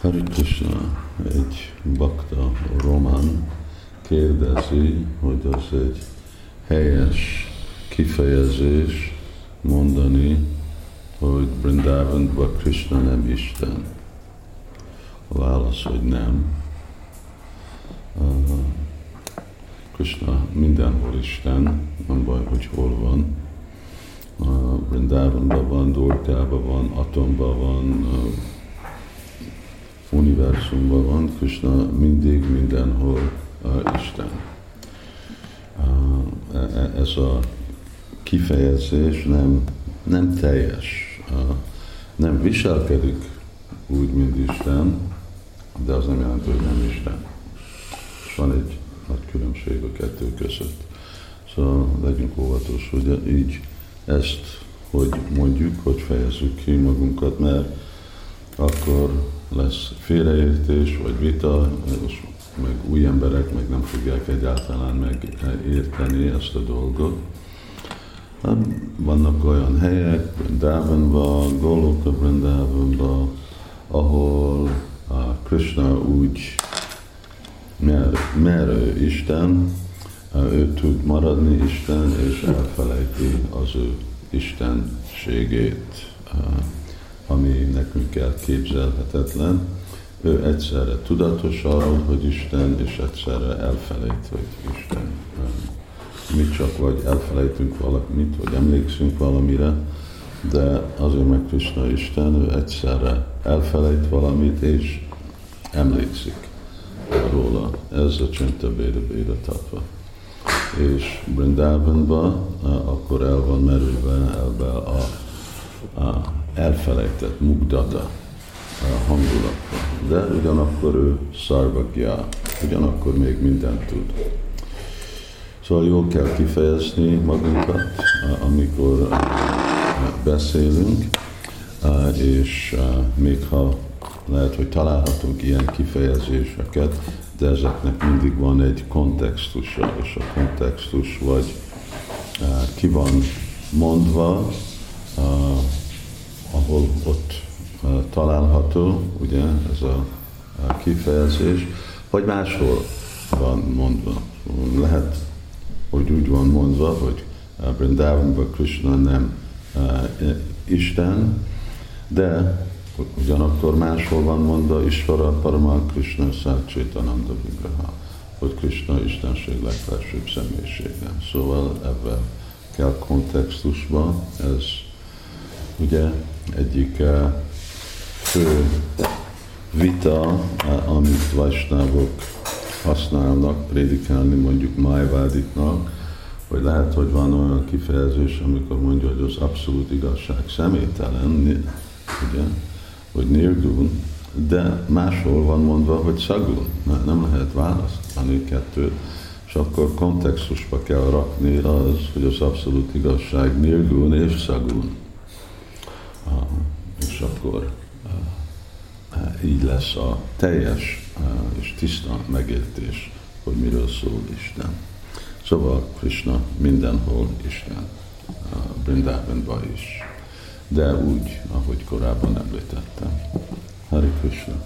Hari Krishna, egy bakta román kérdezi, hogy az egy helyes kifejezés mondani, hogy Brindavanban Krishna nem Isten. A válasz, hogy nem. Krishna mindenhol Isten, nem baj, hogy hol van. Brindavanban van, Dorkában van, Atomban van, univerzumban van, Krishna mindig mindenhol uh, Isten. Uh, ez a kifejezés nem, nem teljes, uh, nem viselkedik úgy, mint Isten, de az nem jelenti, hogy nem Isten. Van egy nagy különbség a kettő között. Szóval legyünk óvatos, hogy így ezt, hogy mondjuk, hogy fejezzük ki magunkat, mert akkor lesz félreértés vagy vita, és meg új emberek meg nem fogják egyáltalán megérteni ezt a dolgot. Hát vannak olyan helyek, Brindavanban, Goloka Brindavanban, ahol a Krishna úgy, mert, mert ő Isten, ő tud maradni Isten, és elfelejti az ő istenségét ami nekünk elképzelhetetlen. Ő egyszerre tudatos arról, hogy Isten, és egyszerre elfelejt, hogy Isten. Mi csak vagy elfelejtünk valamit, vagy emlékszünk valamire, de azért meg Krishna Isten, ő egyszerre elfelejt valamit, és emlékszik róla. Ez a Csinta Béda Béda Tatva. És Brindavanban akkor el van merülve ebbe a, a elfelejtett mugdata hangulatba. De ugyanakkor ő szarvagja, ugyanakkor még mindent tud. Szóval jól kell kifejezni magunkat, amikor beszélünk, és még ha lehet, hogy találhatunk ilyen kifejezéseket, de ezeknek mindig van egy kontextusa, és a kontextus vagy ki van mondva, ahol ott található, ugye, ez a, kifejezés, vagy máshol van mondva. Lehet, hogy úgy van mondva, hogy Brindavanban Krishna nem Isten, de ugyanakkor máshol van mondva Isvara Parama Krishna Szácsétananda Vigraha, hogy Krishna Istenség legfelsőbb személyisége. Szóval ebben kell kontextusban, ez ugye egyik eh, fő vita, eh, amit Vajsnávok használnak prédikálni mondjuk Májvádiknak, hogy lehet, hogy van olyan kifejezés, amikor mondja, hogy az abszolút igazság személytelen, ugye, hogy nirgun, de máshol van mondva, hogy szagun. Nem lehet választani kettőt, és akkor kontextusba kell rakni az, hogy az abszolút igazság nirgun és szagun és akkor így lesz a teljes és tiszta megértés, hogy miről szól Isten. Szóval Krishna mindenhol Isten, Brindavanban is, de úgy, ahogy korábban említettem. Hari Krishna.